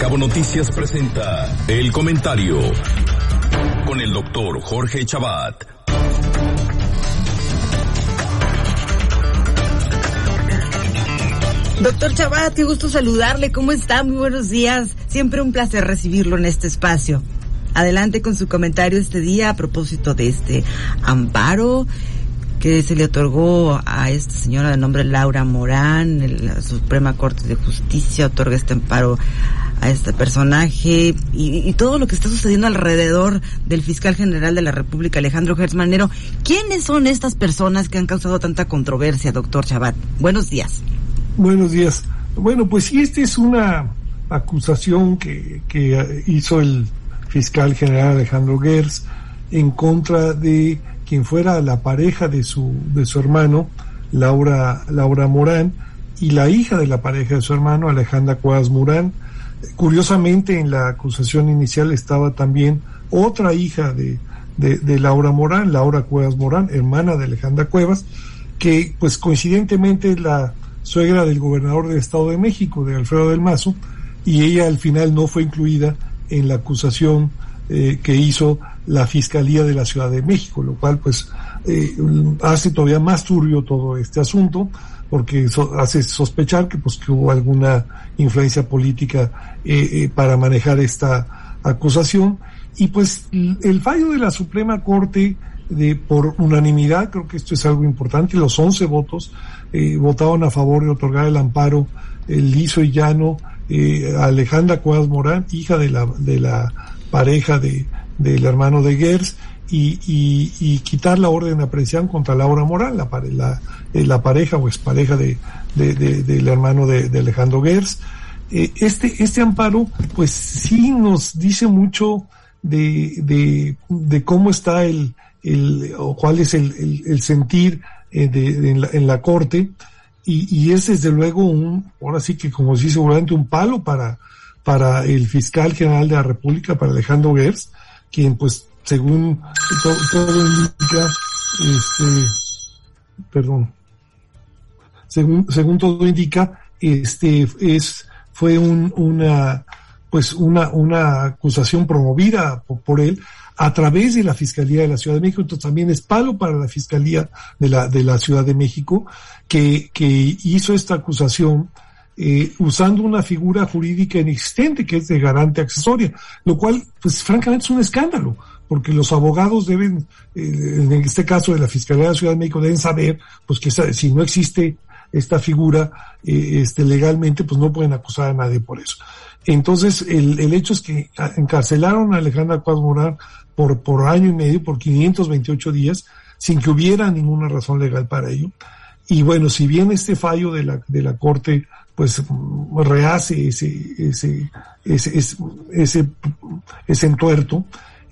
Cabo Noticias presenta El Comentario con el doctor Jorge Chabat. Doctor Chabat, qué gusto saludarle. ¿Cómo está? Muy buenos días. Siempre un placer recibirlo en este espacio. Adelante con su comentario este día a propósito de este amparo que se le otorgó a esta señora de nombre Laura Morán, la Suprema Corte de Justicia otorga este amparo a este personaje y, todo lo que está sucediendo alrededor del fiscal general de la República, Alejandro Gersmanero. ¿Quiénes son estas personas que han causado tanta controversia, doctor Chabat? Buenos días. Buenos días. Bueno, pues sí, esta es una acusación que, que hizo el fiscal general Alejandro Gers en contra de quien fuera la pareja de su, de su hermano, Laura, Laura Morán, y la hija de la pareja de su hermano, Alejandra Cuevas Morán. Curiosamente, en la acusación inicial estaba también otra hija de, de, Laura Morán, Laura Cuevas Morán, hermana de Alejandra Cuevas, que pues coincidentemente es la suegra del gobernador del Estado de México, de Alfredo del Mazo, y ella al final no fue incluida en la acusación eh, que hizo la Fiscalía de la Ciudad de México, lo cual pues eh, hace todavía más turbio todo este asunto porque hace sospechar que pues que hubo alguna influencia política eh, eh, para manejar esta acusación. Y pues el fallo de la Suprema Corte de por unanimidad creo que esto es algo importante los 11 votos eh, votaron a favor de otorgar el amparo el liso y llano a Alejandra Cuadras Morán hija de la de la pareja de del hermano de Gers y, y, quitar la orden de aprehensión contra Laura Morán, la, la, eh, la pareja o expareja de, de, del hermano de, Alejandro Gers. Eh, este, este amparo, pues sí nos dice mucho de, de, de cómo está el, el, o cuál es el, el, sentir eh, de, en, la, en la corte. Y, y es desde luego un, ahora sí que como si seguramente un palo para, para el fiscal general de la República, para Alejandro Gers, quien pues según todo indica, este, perdón, según, según todo indica, este es, fue un, una, pues una, una acusación promovida por, él a través de la Fiscalía de la Ciudad de México, entonces también es palo para la Fiscalía de la, de la Ciudad de México, que, que hizo esta acusación eh, usando una figura jurídica inexistente que es de garante accesoria, lo cual, pues francamente es un escándalo, porque los abogados deben, eh, en este caso de la Fiscalía de la Ciudad de México, deben saber, pues que si no existe esta figura eh, este, legalmente, pues no pueden acusar a nadie por eso. Entonces, el, el hecho es que encarcelaron a Alejandra Cuadro Morán por, por año y medio, por 528 días, sin que hubiera ninguna razón legal para ello. Y bueno, si bien este fallo de la, de la Corte pues rehace ese, ese, ese, ese, ese, entuerto,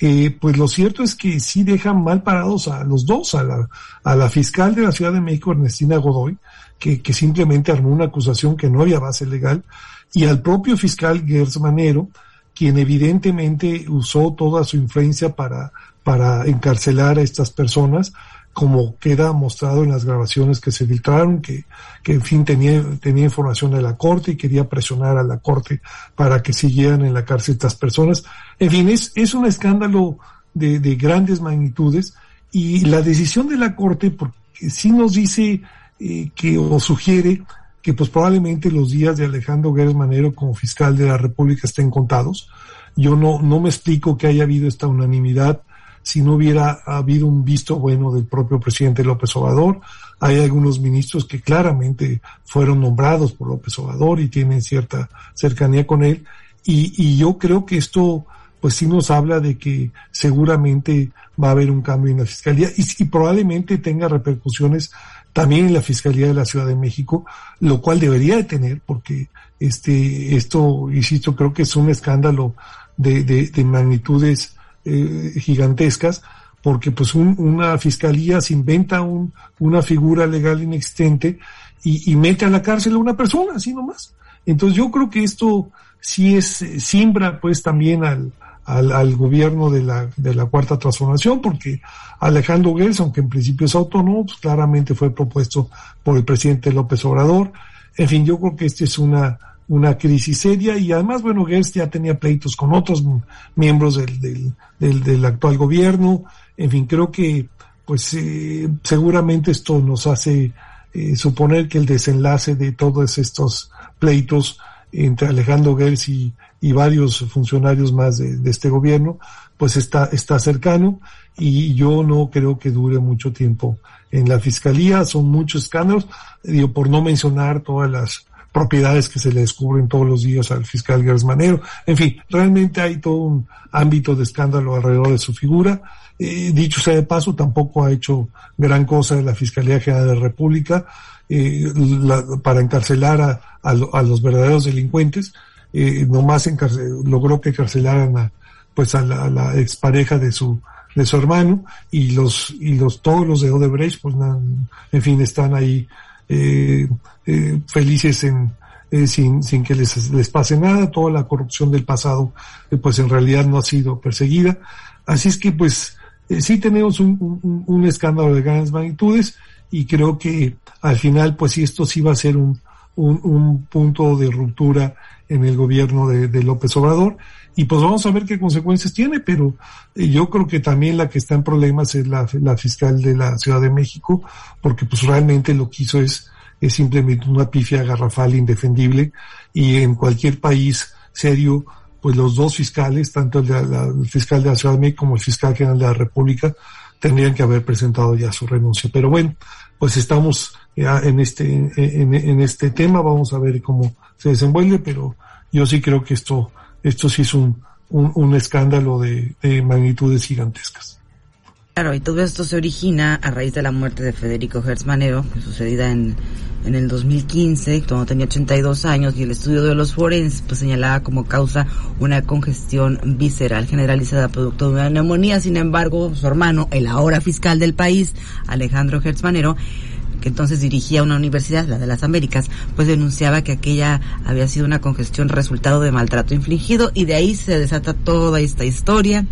eh, pues lo cierto es que sí dejan mal parados a los dos, a la, a la fiscal de la Ciudad de México, Ernestina Godoy, que, que simplemente armó una acusación que no había base legal, y al propio fiscal Gers Manero, quien evidentemente usó toda su influencia para, para encarcelar a estas personas, como queda mostrado en las grabaciones que se filtraron, que, que en fin tenía, tenía información de la corte y quería presionar a la corte para que siguieran en la cárcel estas personas. En fin, es, es un escándalo de, de grandes magnitudes y la decisión de la corte, porque sí nos dice eh, que o sugiere que pues probablemente los días de Alejandro Guerres Manero como fiscal de la República estén contados. Yo no, no me explico que haya habido esta unanimidad si no hubiera habido un visto bueno del propio presidente López Obrador. Hay algunos ministros que claramente fueron nombrados por López Obrador y tienen cierta cercanía con él. Y, y yo creo que esto, pues sí nos habla de que seguramente va a haber un cambio en la fiscalía y, probablemente tenga repercusiones también en la Fiscalía de la Ciudad de México, lo cual debería de tener, porque este, esto, insisto, creo que es un escándalo de, de magnitudes eh, gigantescas, porque pues una fiscalía se inventa un, una figura legal inexistente y, mete a la cárcel a una persona, así nomás. Entonces yo creo que esto sí es, siembra pues también al, al, al, gobierno de la, de la cuarta transformación, porque Alejandro Gers, aunque en principio es autónomo, pues claramente fue propuesto por el presidente López Obrador. En fin, yo creo que esta es una, una crisis seria y además, bueno, Gertz ya tenía pleitos con otros miembros del, del, del, actual gobierno. En fin, creo que pues eh, seguramente esto nos hace eh, suponer que el desenlace de todos estos pleitos entre Alejandro Gertz y, y varios funcionarios más de, de, este gobierno, pues está, está cercano y yo no creo que dure mucho tiempo en la fiscalía. Son muchos escándalos, digo, por no mencionar todas las propiedades que se le descubren todos los días al fiscal Gersmanero. En fin, realmente hay todo un ámbito de escándalo alrededor de su figura. Eh, dicho sea de paso, tampoco ha hecho gran cosa la Fiscalía General de la República eh, para encarcelar a, los verdaderos delincuentes. Eh, nomás logró que encarcelaran a, pues a la, a la expareja de su de su hermano y los y los todos los de Odebrecht pues en fin están ahí eh, eh, felices en, eh, sin, sin que les, les pase nada, toda la corrupción del pasado eh, pues en realidad no ha sido perseguida. Así es que pues eh, sí tenemos un, un, un, escándalo de grandes magnitudes y creo que al final pues sí esto sí va a ser un, un, un punto de ruptura en el gobierno de, de, López Obrador y pues vamos a ver qué consecuencias tiene, pero yo creo que también la que está en problemas es la, la fiscal de la Ciudad de México, porque pues realmente lo que hizo es, es simplemente una pifia garrafal indefendible y en cualquier país serio, pues los dos fiscales, tanto el, de la, fiscal de la Ciudad de México como el fiscal general de la República, tendrían que haber presentado ya su renuncia. Pero bueno, pues estamos ya en este, en este tema, vamos a ver cómo se desenvuelve, pero yo sí creo que esto esto sí es un, un, un escándalo de, de, magnitudes gigantescas. Claro, y todo esto se origina a raíz de la muerte de Federico Hertz Manero, sucedida en, en el 2015, cuando tenía 82 años, y el estudio de los forenses pues, señalaba como causa una congestión visceral generalizada producto de una neumonía. Sin embargo, su hermano, el ahora fiscal del país, Alejandro Hertz Manero, que entonces dirigía una universidad, la de las Américas, pues denunciaba que aquella había sido una congestión resultado de maltrato infligido y de ahí se desata toda esta historia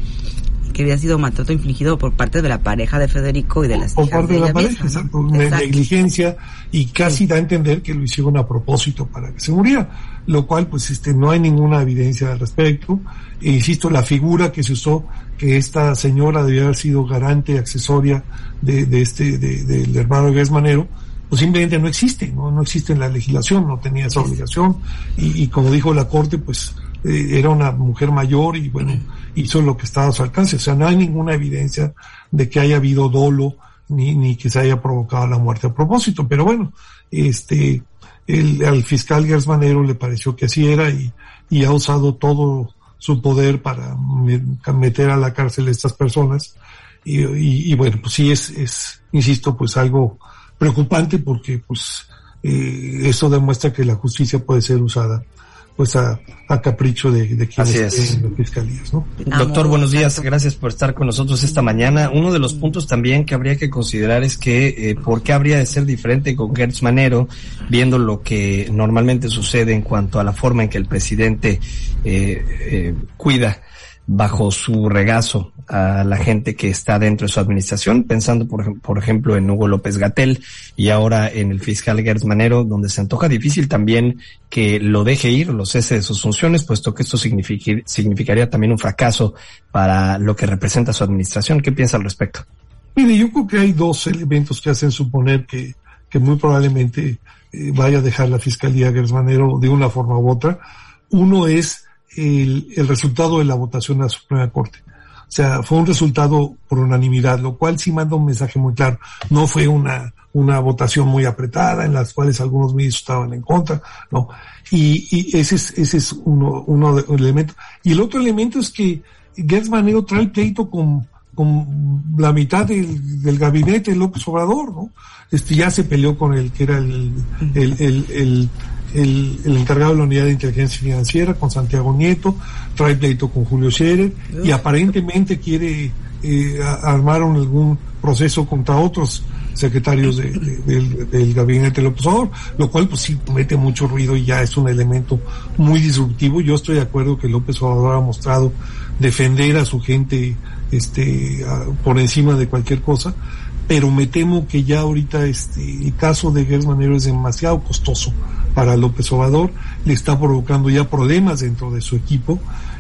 que había sido maltrato infligido por parte de la pareja de Federico y de las por parte de, de la pareja, misma, ¿no? negligencia y casi sí. da a entender que lo hicieron a propósito para que se muriera, lo cual pues este no hay ninguna evidencia al respecto. E insisto, la figura que se usó que esta señora debía haber sido garante accesoria de, de este de, del hermano de Manero, pues simplemente no existe, no no existe en la legislación, no tenía esa obligación y, y como dijo la corte, pues eh, era una mujer mayor y bueno, hizo lo que estaba a su alcance. O sea, no hay ninguna evidencia de que haya habido dolo ni, ni que se haya provocado la muerte a propósito. Pero bueno, este, el, al fiscal Gersmanero le pareció que así era y, y ha usado todo su poder para meter a la cárcel a estas personas. Y, y, bueno, pues sí es, es, insisto, pues algo preocupante porque pues eh, eso demuestra que la justicia puede ser usada pues a, a capricho de, de quienes es. en las fiscalías, ¿no? Doctor, buenos días, gracias por estar con nosotros esta mañana. Uno de los puntos también que habría que considerar es que eh, por qué habría de ser diferente con Gertz Manero, viendo lo que normalmente sucede en cuanto a la forma en que el presidente eh, eh, cuida bajo su regazo a la gente que está dentro de su administración, pensando por, por ejemplo en Hugo López Gatel y ahora en el fiscal Gertz Manero, donde se antoja difícil también que lo deje ir, lo cese de sus funciones, puesto que esto significaría también un fracaso para lo que representa su administración. ¿Qué piensa al respecto? Mire, yo creo que hay dos elementos que hacen suponer que, que muy probablemente eh, vaya a dejar la fiscalía Gertz Manero de una forma u otra. Uno es el, el resultado de la votación de la Suprema Corte. O sea, fue un resultado por unanimidad, lo cual sí manda un mensaje muy claro. No fue una, una votación muy apretada en las cuales algunos ministros estaban en contra, ¿no? Y, y ese es, ese es uno, uno de los elementos. Y el otro elemento es que Gertz Manero trae pleito con, con la mitad del, del gabinete López Obrador, ¿no? Este ya se peleó con el que era el, el, el, el el, encargado de la unidad de inteligencia financiera con Santiago Nieto, trae pleito con Julio Scherer y aparentemente quiere eh, armar un, algún proceso contra otros secretarios de, de, del, del, gabinete López Obrador, lo cual pues sí mete mucho ruido y ya es un elemento muy disruptivo. Yo estoy de acuerdo que López Obrador ha mostrado defender a su gente este por encima de cualquier cosa, pero me temo que ya ahorita este el caso de Manero es demasiado costoso para López Obrador, le está provocando ya problemas dentro de su equipo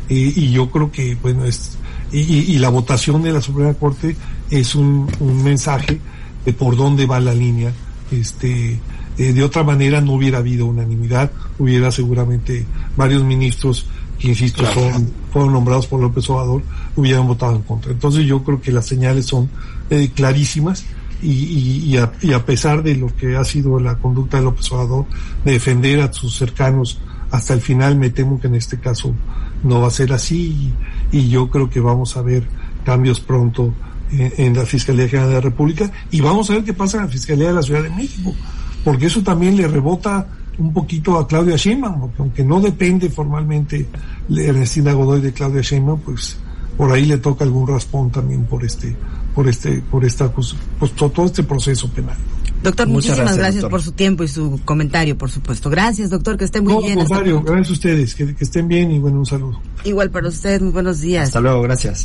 eh, y yo creo que, bueno, es, y, y, la votación de la Suprema Corte es un, un mensaje de por dónde va la línea. Este, eh, de otra manera no hubiera habido unanimidad, hubiera seguramente varios ministros que insisto son, fueron nombrados por López Obrador, hubieran votado en contra. Entonces yo creo que las señales son eh, clarísimas y, y, y, a, y, a, pesar de lo que ha sido la conducta de López Obrador de defender a sus cercanos hasta el final, me temo que en este caso no va a ser así y, yo creo que vamos a ver cambios pronto en, en, la Fiscalía General de la República y vamos a ver qué pasa en la Fiscalía de la Ciudad de México, porque eso también le rebota un poquito a Claudia Sheinbaum, porque aunque no depende formalmente Ernestina Godoy de Claudia Sheinbaum, pues por ahí le toca algún raspón también por este, por este, por esta, pues, pues todo este proceso penal. Doctor, Muchas muchísimas gracias, gracias doctor. por su tiempo y su comentario, por supuesto. Gracias, doctor, que esté muy no, bien. Gracias a ustedes, que, que estén bien y bueno, un saludo. Igual para usted, muy buenos días. Hasta luego, gracias.